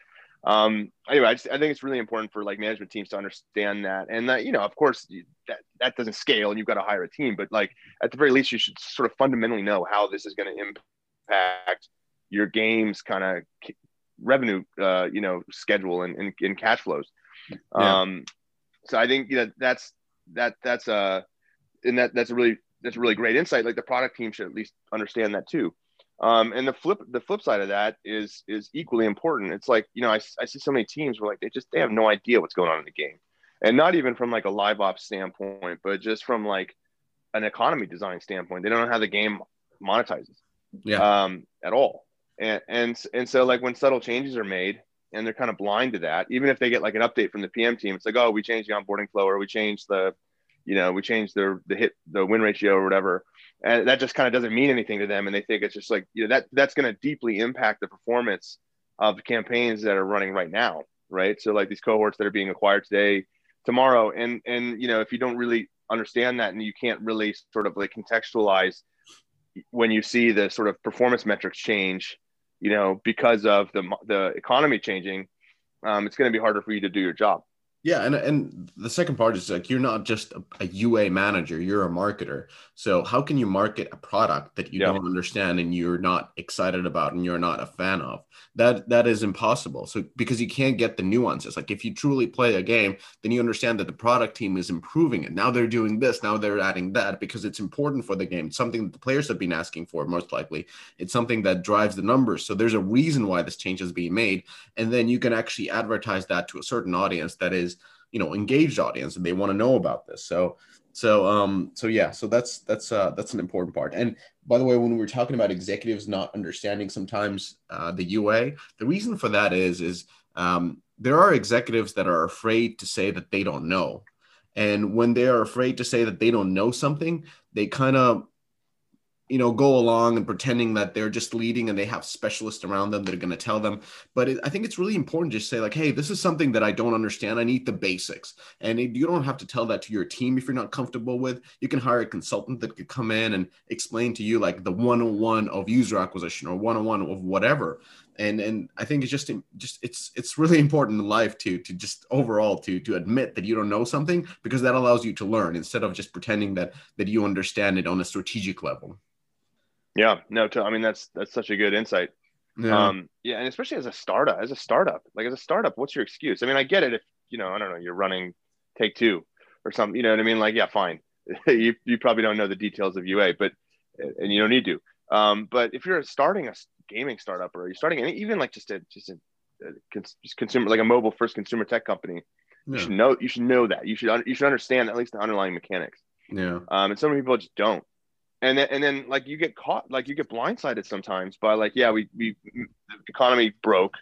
Um, anyway, I, just, I think it's really important for like management teams to understand that, and that you know, of course, that that doesn't scale, and you've got to hire a team. But like at the very least, you should sort of fundamentally know how this is going to impact your game's kind of revenue, uh, you know, schedule and, and, and cash flows. Yeah. Um, so I think you know that's that that's a uh, and that that's a really that's a really great insight. Like the product team should at least understand that too. Um, and the flip the flip side of that is is equally important. It's like you know I, I see so many teams where like they just they have no idea what's going on in the game, and not even from like a live ops standpoint, but just from like an economy design standpoint. They don't know how the game monetizes, yeah, um, at all. And and and so like when subtle changes are made and they're kind of blind to that, even if they get like an update from the PM team, it's like oh we changed the onboarding flow or we changed the, you know we changed the the hit the win ratio or whatever. And that just kind of doesn't mean anything to them. And they think it's just like you know that that's going to deeply impact the performance of the campaigns that are running right now right? So like these cohorts that are being acquired today tomorrow and and you know if you don't really understand that and you can't really sort of like contextualize when you see the sort of performance metrics change you know because of the the economy changing um, it's going to be harder for you to do your job yeah, and and the second part is like you're not just a, a, UA manager, you're a marketer. So how can you market a product that you yeah. don't understand and you're not excited about and you're not a fan of? That that is impossible. So because you can't get the nuances. Like if you truly play a game, then you understand that the product team is improving it. Now they're doing this, now they're adding that because it's important for the game. It's something that the players have been asking for most likely. It's something that drives the numbers. So there's a reason why this change is being made and then you can actually advertise that to a certain audience that is you know engaged audience and they want to know about this. So so um so yeah so that's that's uh that's an important part. And by the way when we were talking about executives not understanding sometimes uh, the ua the reason for that is is um, there are executives that are afraid to say that they don't know. And when they are afraid to say that they don't know something they kind of you know go along and pretending that they're just leading and they have specialists around them that are going to tell them. But it, i think it's really important to just say like hey this is something that i don't understand. I need the basics. And it, you don't have to tell that to your team if you're not comfortable with. You can hire a consultant that could come in and explain to you like the 101 of user acquisition or 101 of whatever. And and i think it's just just it's it's really important in life to to just overall to to admit that you don't know something because that allows you to learn instead of just pretending that that you understand it on a strategic level yeah, no, I mean that's that's such a good insight. Yeah. Um, yeah, and especially as a startup, as a startup, like as a startup, what's your excuse? I mean, I get it if you know, I don't know, you're running Take-Two or something, you know what I mean? Like, yeah, fine. you you probably don't know the details of UA, but and you don't need to. Um, but if you're starting a gaming startup or you're starting any, even like just a just a, a just consumer like a mobile first consumer tech company, yeah. you should know you should know that you should you should understand at least the underlying mechanics. Yeah. Um, and so many people just don't and then and then like you get caught like you get blindsided sometimes by like yeah we we mm, the economy broke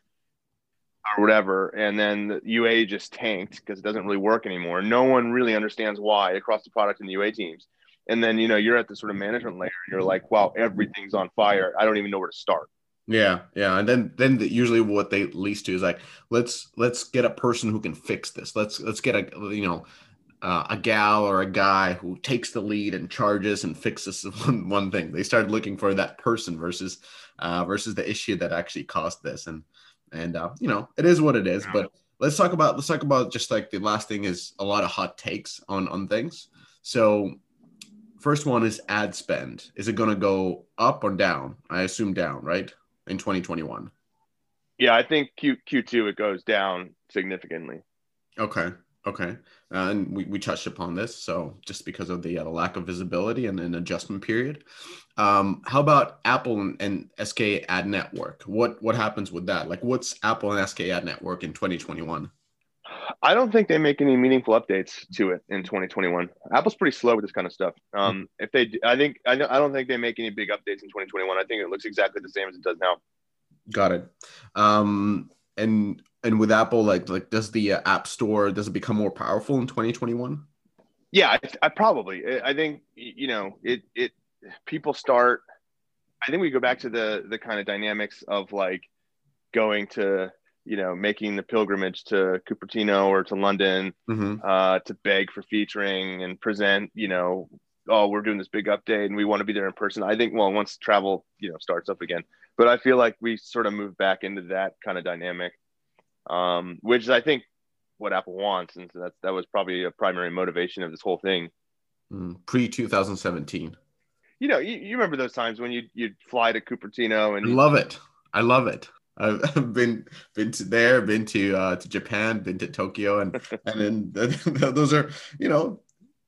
or whatever and then the ua just tanked because it doesn't really work anymore. No one really understands why across the product and the ua teams. And then you know you're at the sort of management layer and you're like wow everything's on fire. I don't even know where to start. Yeah yeah. And then then the, usually what they lead to is like let's let's get a person who can fix this. Let's let's get a you know uh, a gal or a guy who takes the lead and charges and fixes one, one thing. They started looking for that person versus uh, versus the issue that actually caused this. And and uh, you know it is what it is. But let's talk about let's talk about just like the last thing is a lot of hot takes on on things. So first one is ad spend. Is it going to go up or down? I assume down, right? In 2021. Yeah, I think Q Q2 it goes down significantly. Okay. Okay. Uh, and we, we touched upon this. So just because of the, uh, lack of visibility and an adjustment period. Um, how about Apple and, and, SKAdNetwork? What what happens with that? Like, what's Apple and SKAdNetwork in 2021? I don't think they make any meaningful updates to it in 2021. Apple's pretty slow with this kind of stuff. Um, mm-hmm. If they, I think, I, I don't think they make any big updates in 2021. I think it looks exactly the same as it does now. Got it. Um, and and with Apple, like like does the uh, App Store does it become more powerful in 2021? Yeah, I, I probably. I think you know it. It people start. I think we go back to the the kind of dynamics of like going to you know making the pilgrimage to Cupertino or to London mm-hmm. uh, to beg for featuring and present. You know, oh, we're doing this big update and we want to be there in person. I think well, once travel you know starts up again, but I feel like we sort of move back into that kind of dynamic, um, which is I think what Apple wants, and so that that was probably a primary motivation of this whole thing. Mm, Pre 2017. You know, you, you remember those times when you you'd fly to Cupertino and love it. I love it. I've been been to there, been to uh, to Japan, been to Tokyo, and and then those are you know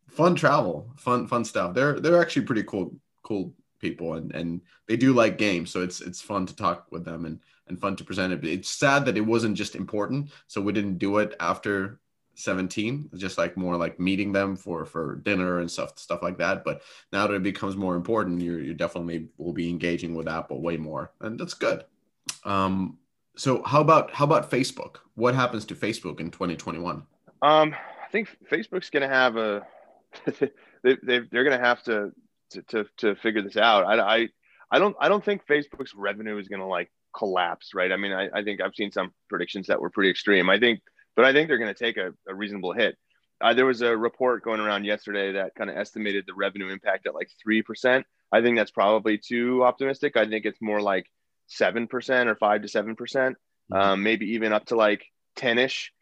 fun travel, fun fun stuff. They're they're actually pretty cool cool people and and they do like games so it's it's fun to talk with them and and fun to present it. But it's sad that it wasn't just important so we didn't do it after 17 just like more like meeting them for for dinner and stuff stuff like that. But now that it becomes more important you you definitely will be engaging with apple way more and that's good. Um so how about how about facebook? What happens to facebook in 2021 um i think facebook's gonna have a they, they, they're have to to, to, to figure this out. I, I, I don't, I don't think Facebook's revenue is going to like collapse, right? I mean, I, I think I've seen some predictions that were pretty extreme. I think, but I think they're going to take a, a reasonable hit. Uh, there was a report going around yesterday that kind of estimated the revenue impact at like 3%. I think that's probably too optimistic. I think it's more like 7% or 5 to 7%, percent mm-hmm. um, maybe even up to like 10 ish.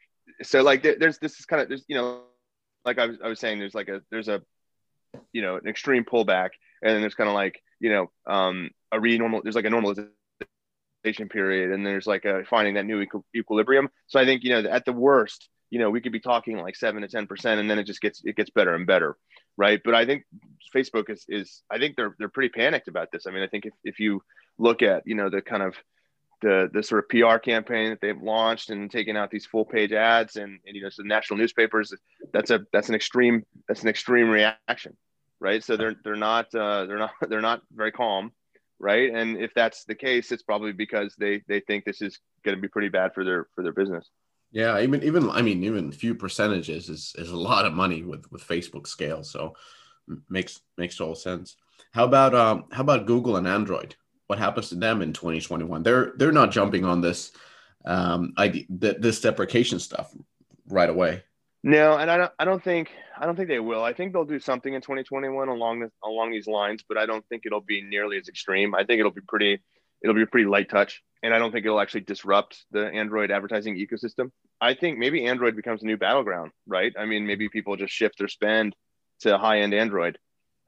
So like there, there's this is kind of, there's, you know, like I was, I was saying, there's like a, there's a you know an extreme pullback, and then there's kind of like you know um, a re-normal. There's like a normalization period, and there's like a finding that new equ- equilibrium. So I think you know at the worst, you know we could be talking like seven to ten percent, and then it just gets it gets better and better, right? But I think Facebook is is I think they're they're pretty panicked about this. I mean, I think if if you look at you know the kind of the the sort of PR campaign that they've launched and taking out these full page ads and, and you know so national newspapers that's a that's an extreme that's an extreme reaction right? So they're they're not uh, they're not they're not very calm, right? And if that's the case, it's probably because they they think this is going to be pretty bad for their for their business. Yeah, even even I mean even few percentages is is a lot of money with with Facebook scale. So makes makes total sense. How about um, how about Google and Android? What happens to them in 2021? They're they're not jumping on this um, this deprecation stuff right away. No, and I don't. I don't think. I don't think they will. I think they'll do something in 2021 along this, along these lines, but I don't think it'll be nearly as extreme. I think it'll be pretty. It'll be a pretty light touch, and I don't think it'll actually disrupt the Android advertising ecosystem. I think maybe Android becomes a new battleground, right? I mean, maybe people just shift their spend to high end Android,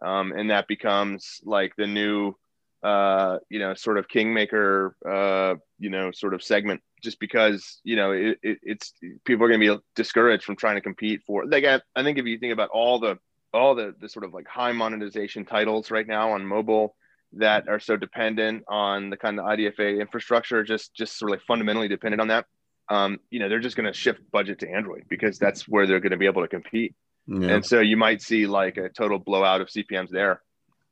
um, and that becomes like the new, uh, you know, sort of kingmaker, uh, you know, sort of segment. Just because you know it, it, it's people are going to be discouraged from trying to compete for. Like I, I think if you think about all the all the the sort of like high monetization titles right now on mobile that are so dependent on the kind of IDFA infrastructure, just just sort of like fundamentally dependent on that. Um, you know, they're just going to shift budget to Android because that's where they're going to be able to compete. Yeah. And so you might see like a total blowout of CPMS there.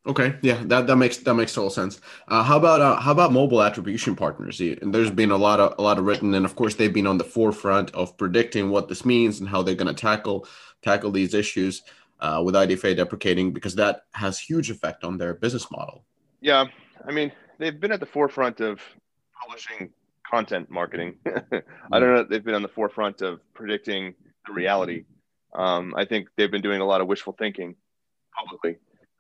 Okay, yeah, that, that makes that makes total sense. Uh, how about uh, how about mobile attribution partners? And there's been a lot of a lot of written, and of course they've been on the forefront of predicting what this means and how they're going to tackle tackle these issues uh, with IDFA deprecating because that has huge effect on their business model. Yeah, I mean they've been at the forefront of publishing content marketing. I don't know. They've been on the forefront of predicting the reality um, I think they've been doing a lot of wishful thinking publicly.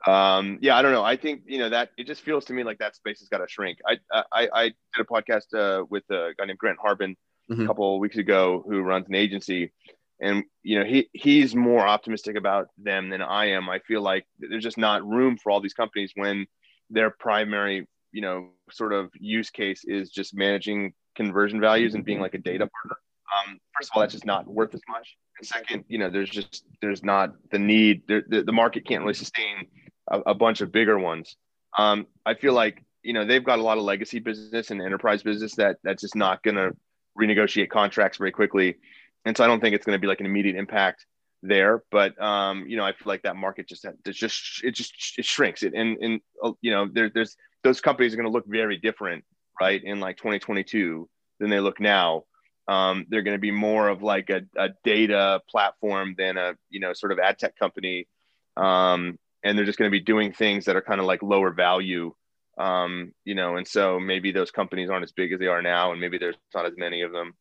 Um, yeah, I don't know. I think you know that it just feels to me like that space has got to shrink. I, I I did a podcast uh, with a guy named Grant Harbin mm-hmm. a couple of weeks ago who runs an agency, and you know he he's more optimistic about them than I am. I feel like there's just not room for all these companies when their primary you know sort of use case is just managing conversion values and being like a data partner um, first of all, that's just not worth as much. And second, you know, there's just there's not the need. The, the market can't really sustain a, a bunch of bigger ones. Um, I feel like you know they've got a lot of legacy business and enterprise business that that's just not going to renegotiate contracts very quickly, and so I don't think it's going to be like an immediate impact there. But um, you know, I feel like that market just there's just it just it shrinks it, and and uh, you know there, there's those companies are going to look very different, right, in like 2022 than they look now um, they're going to be more of like a, a, data platform than a you know sort of ad tech company um, and they're just going to be doing things that are kind of like lower value um, you know and so maybe those companies aren't as big as they are now and maybe there's not as many of them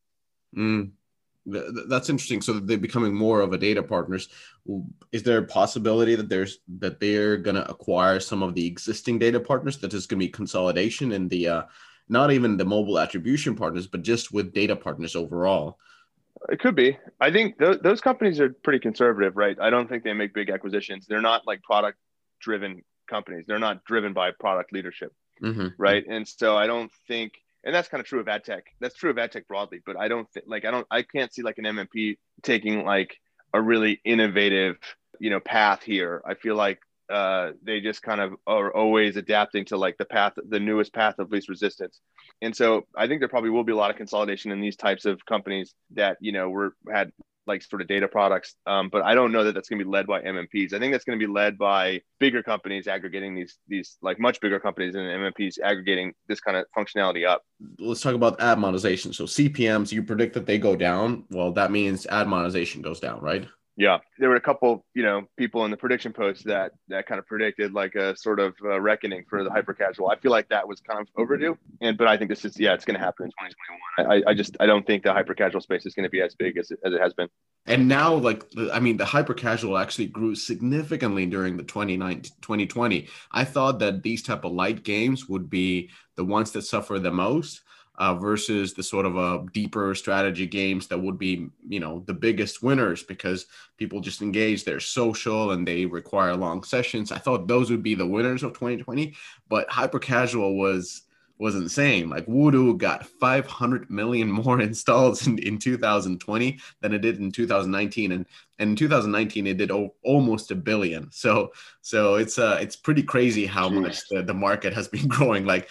mm. That's interesting. So they're becoming more of a data partners. Is there a possibility that there's that they're going to acquire some of the existing data partners? That is going to be consolidation in the uh, not even the mobile attribution partners, but just with data partners overall. It could be. I think th- those companies are pretty conservative, right? I don't think they make big acquisitions. They're not like product driven companies. They're not driven by product leadership, mm-hmm. right? And so I don't think, and that's kind of true of ad tech. That's true of ad tech broadly, but I don't think like I don't I can't see like an MMP taking like a really innovative you know path here. I feel like uh, they just kind of are always adapting to like the path, the newest path of least resistance. And so I think there probably will be a lot of consolidation in these types of companies that, you know, were had like sort of data products. Um, but I don't know that that's going to be led by MMPs. I think that's going to be led by bigger companies aggregating these, these like much bigger companies and MMPs aggregating this kind of functionality up. Let's talk about ad monetization. So CPMs, you predict that they go down. Well, that means ad monetization goes down, right? Yeah, there were a couple, you know, people in the prediction post that that kind of predicted like a sort of uh, reckoning for the hyper casual. I feel like that was kind of overdue, and but I think this is yeah, it's going to happen in 2021. I, I just I don't think the hyper casual space is going to be as big as it, as it has been. And now, like I mean, the hyper casual actually grew significantly during the 2019, 2020. I thought that these type of light games would be the ones that suffer the most uh, versus the sort of a uh, deeper strategy games that would be, you know, the biggest winners because people just engage. They're social and they require long sessions. I thought those would be the winners of 2020, but hyper casual was was insane. Like Voodoo got 500 million more installs in, in 2020 than it did in 2019, and, and in 2019 it did o- almost a billion. So so it's uh it's pretty crazy how much the, the market has been growing. Like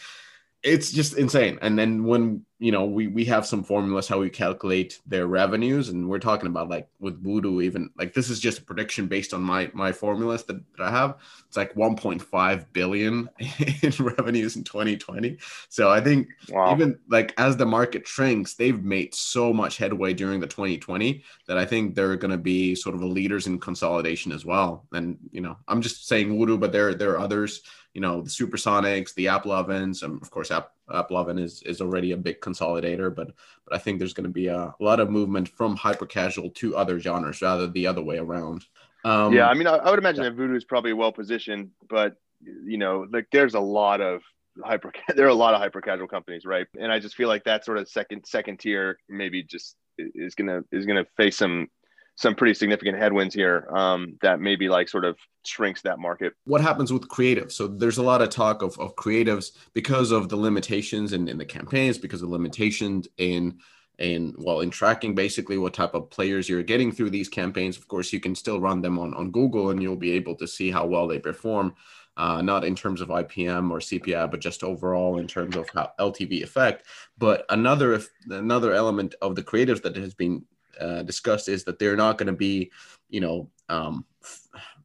it's just insane. And then when you know, we we have some formulas how we calculate their revenues, and we're talking about like with Voodoo, even like this is just a prediction based on my my formulas that, that I have. It's like 1.5 billion in revenues in 2020. So I think wow. even like as the market shrinks, they've made so much headway during the 2020 that I think they're going to be sort of the leaders in consolidation as well. And you know, I'm just saying Voodoo, but there there are others you know the Supersonics, the AppLovins and of course App AppLovin is is already a big consolidator, but but I think there's going to be a, lot of movement from hyper casual to other genres rather the other way around. Um, yeah, I mean, I, I would imagine yeah. that Voodoo is probably well positioned, but you know, like there's a lot of hyper there are a lot of hyper casual companies, right? And I just feel like that sort of second second tier maybe just is gonna is gonna face some some pretty significant headwinds here um, that maybe like sort of shrinks that market. What happens with creatives? So there's a lot of talk of, of creatives because of the limitations in, in the campaigns, because of limitations in in well in tracking basically what type of players you're getting through these campaigns. Of course, you can still run them on, on Google and you'll be able to see how well they perform. Uh, not in terms of IPM or CPI, but just overall in terms of how LTV effect. But another if another element of the creatives that has been uh, discussed is that they're not going to be, you know, um,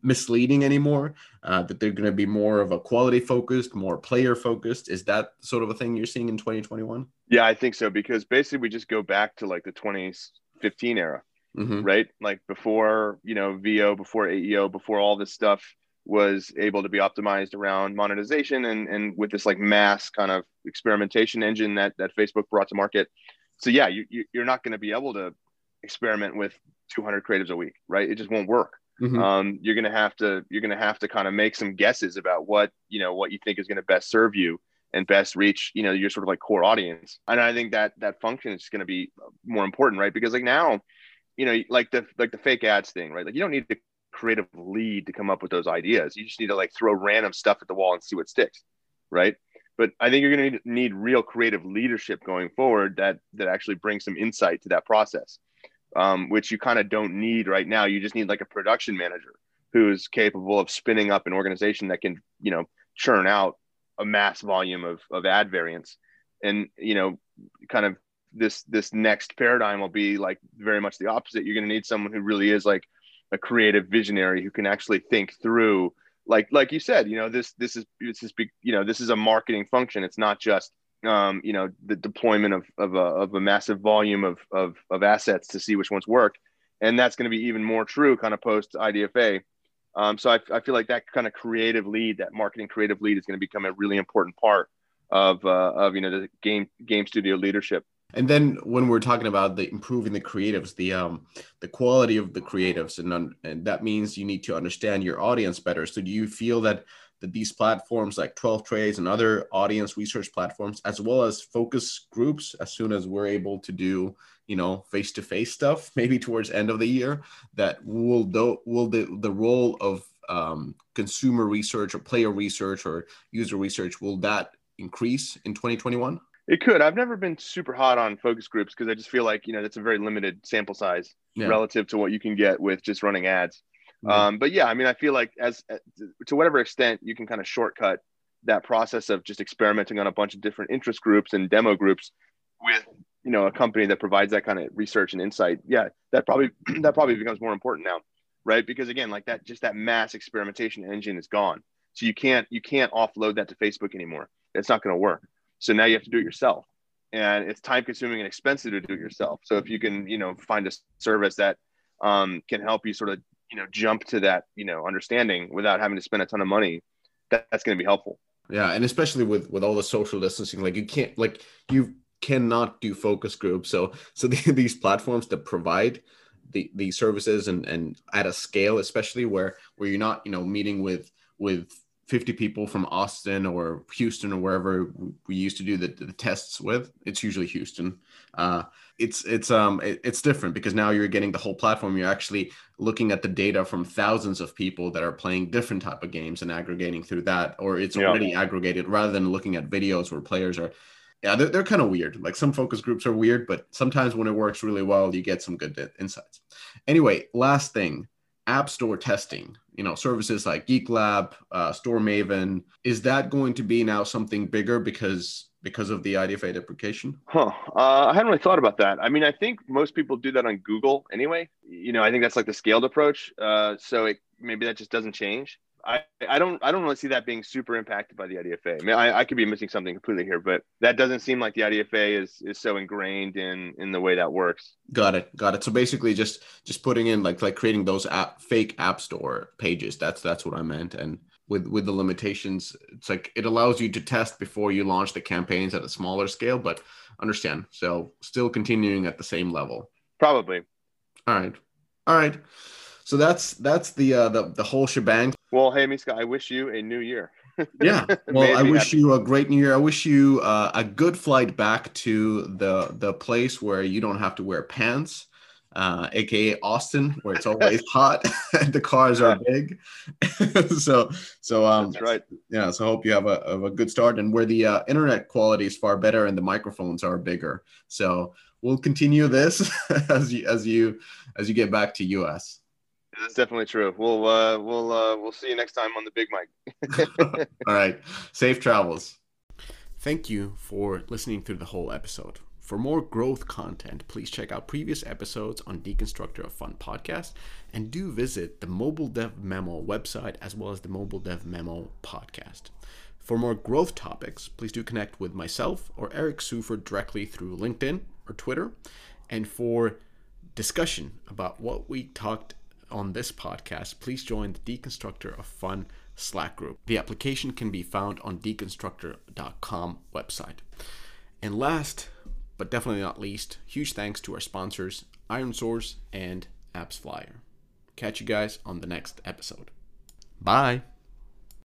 misleading anymore. Uh, that they're going to be more of a quality focused, more player focused. Is that sort of a thing you're seeing in 2021? Yeah, I think so because basically we just go back to like the 2015 era, mm-hmm. right? Like before, you know, VO, before AEO, before all this stuff was able to be optimized around monetization and and with this like mass kind of experimentation engine that that Facebook brought to market. So yeah, you, you you're not going to be able to experiment with 200 creatives a week, right? It just won't work. Mm-hmm. Um, you're gonna have to you're gonna have to kind of make some guesses about what you know what you think is going to best serve you and best reach you know your sort of like core audience. And I think that that function is going to be more important, right? Because like now, you know, like the like the fake ads thing, right? Like you don't need the creative lead to come up with those ideas. You just need to like throw random stuff at the wall and see what sticks, right? But I think you're going to need real creative leadership going forward that that actually brings some insight to that process um, which you kind of don't need right now. You just need like a production manager who's capable of spinning up an organization that can, you know, churn out a mass volume of, of ad variants. And, you know, kind of this this next paradigm will be like very much the opposite. You're going to need someone who really is like a creative visionary who can actually think through like like you said, you know, this this is this is you know, this is a marketing function. It's not just um, you know, the deployment of, of, a, of a massive volume of, of, of assets to see which ones work. And that's going to be even more true kind of post IDFA. Um, so I, I feel like that kind of creative lead, that marketing creative lead is going to become a really important part of, uh, of, you know, the game, game studio leadership. And then when we're talking about the improving the creatives, the um the quality of the creatives, and, and that means you need to understand your audience better. So do you feel that that these platforms like 12traits and other audience research platforms as well as focus groups as soon as we're able to do you know face-to-face stuff maybe towards end of the year that will do, will the, the role of um, consumer research or player research or user research will that increase in 2021 it could. I've never been super hot on focus groups because i just feel like you know that's a very limited sample size yeah. relative to what you can get with just running ads um, but yeah, I mean, I feel like as uh, to whatever extent you can kind of shortcut that process of just experimenting on a bunch of different interest groups and demo groups with you know a company that provides that kind of research and insight. Yeah, that probably that probably becomes more important now, right? Because again, like that, just that mass experimentation engine is gone. So you can't you can't offload that to Facebook anymore. It's not going to work. So now you have to do it yourself, and it's time consuming and expensive to do it yourself. So if you can you know find a service that um, can help you sort of you know jump to that you know understanding without having to spend a ton of money that, that's going to be helpful. Yeah and especially with with all the social distancing like you can't like you cannot do focus groups. So so the, these platforms that provide the the services and and at a scale especially where where you're not you know meeting with with 50 people from Austin or Houston or wherever we used to do the, the tests with. It's usually Houston. Uh, it's it's um it, it's different because now you're getting the whole platform. You're actually looking at the data from thousands of people that are playing different type of games and aggregating through that, or it's yeah. already aggregated rather than looking at videos where players are. Yeah, they're, they're kind of weird. Like some focus groups are weird, but sometimes when it works really well, you get some good insights. Anyway, last thing, app store testing you know services like Geek Lab, uh, StoreMaven. Is that going to be now something bigger because because of the IDFA deprecation? Huh. Uh, I hadn't really thought about that. I mean, I think most people do that on Google anyway. You know, I think that's like the scaled approach. Uh, so it, maybe that just doesn't change. I, I don't I don't really see that being super impacted by the IDFA. I mean, I, I could be missing something completely here, but that doesn't seem like the IDFA is is so ingrained in in the way that works. Got it, got it. So basically, just just putting in like like creating those app fake app store pages. That's that's what I meant. And with with the limitations, it's like it allows you to test before you launch the campaigns at a smaller scale. But understand, so still continuing at the same level. Probably. All right, all right. So that's that's the uh, the the whole shebang. Well, hey, Miska, I wish you a new year. yeah. Well, I wish happy. you a great new year. I wish you uh, a good flight back to the the place where you don't have to wear pants, uh, aka Austin, where it's always hot and the cars are big. so, so um, that's right. Yeah. So, hope you have a, have a good start, and where the uh, internet quality is far better and the microphones are bigger. So, we'll continue this as you as you as you get back to US. That's definitely true. We'll uh, we'll uh, we'll see you next time on the big mic. All right. Safe travels. Thank you for listening through the whole episode. For more growth content, please check out previous episodes on Deconstructor of Fun podcast and do visit the Mobile Dev Memo website as well as the Mobile Dev Memo podcast. For more growth topics, please do connect with myself or Eric Seufert directly through LinkedIn or Twitter. And for discussion about what we talked on this podcast, please join the Deconstructor of Fun Slack group. The application can be found on deconstructor.com website. And last, but definitely not least, huge thanks to our sponsors, ironSource and AppsFlyer. Catch you guys on the next episode. Bye.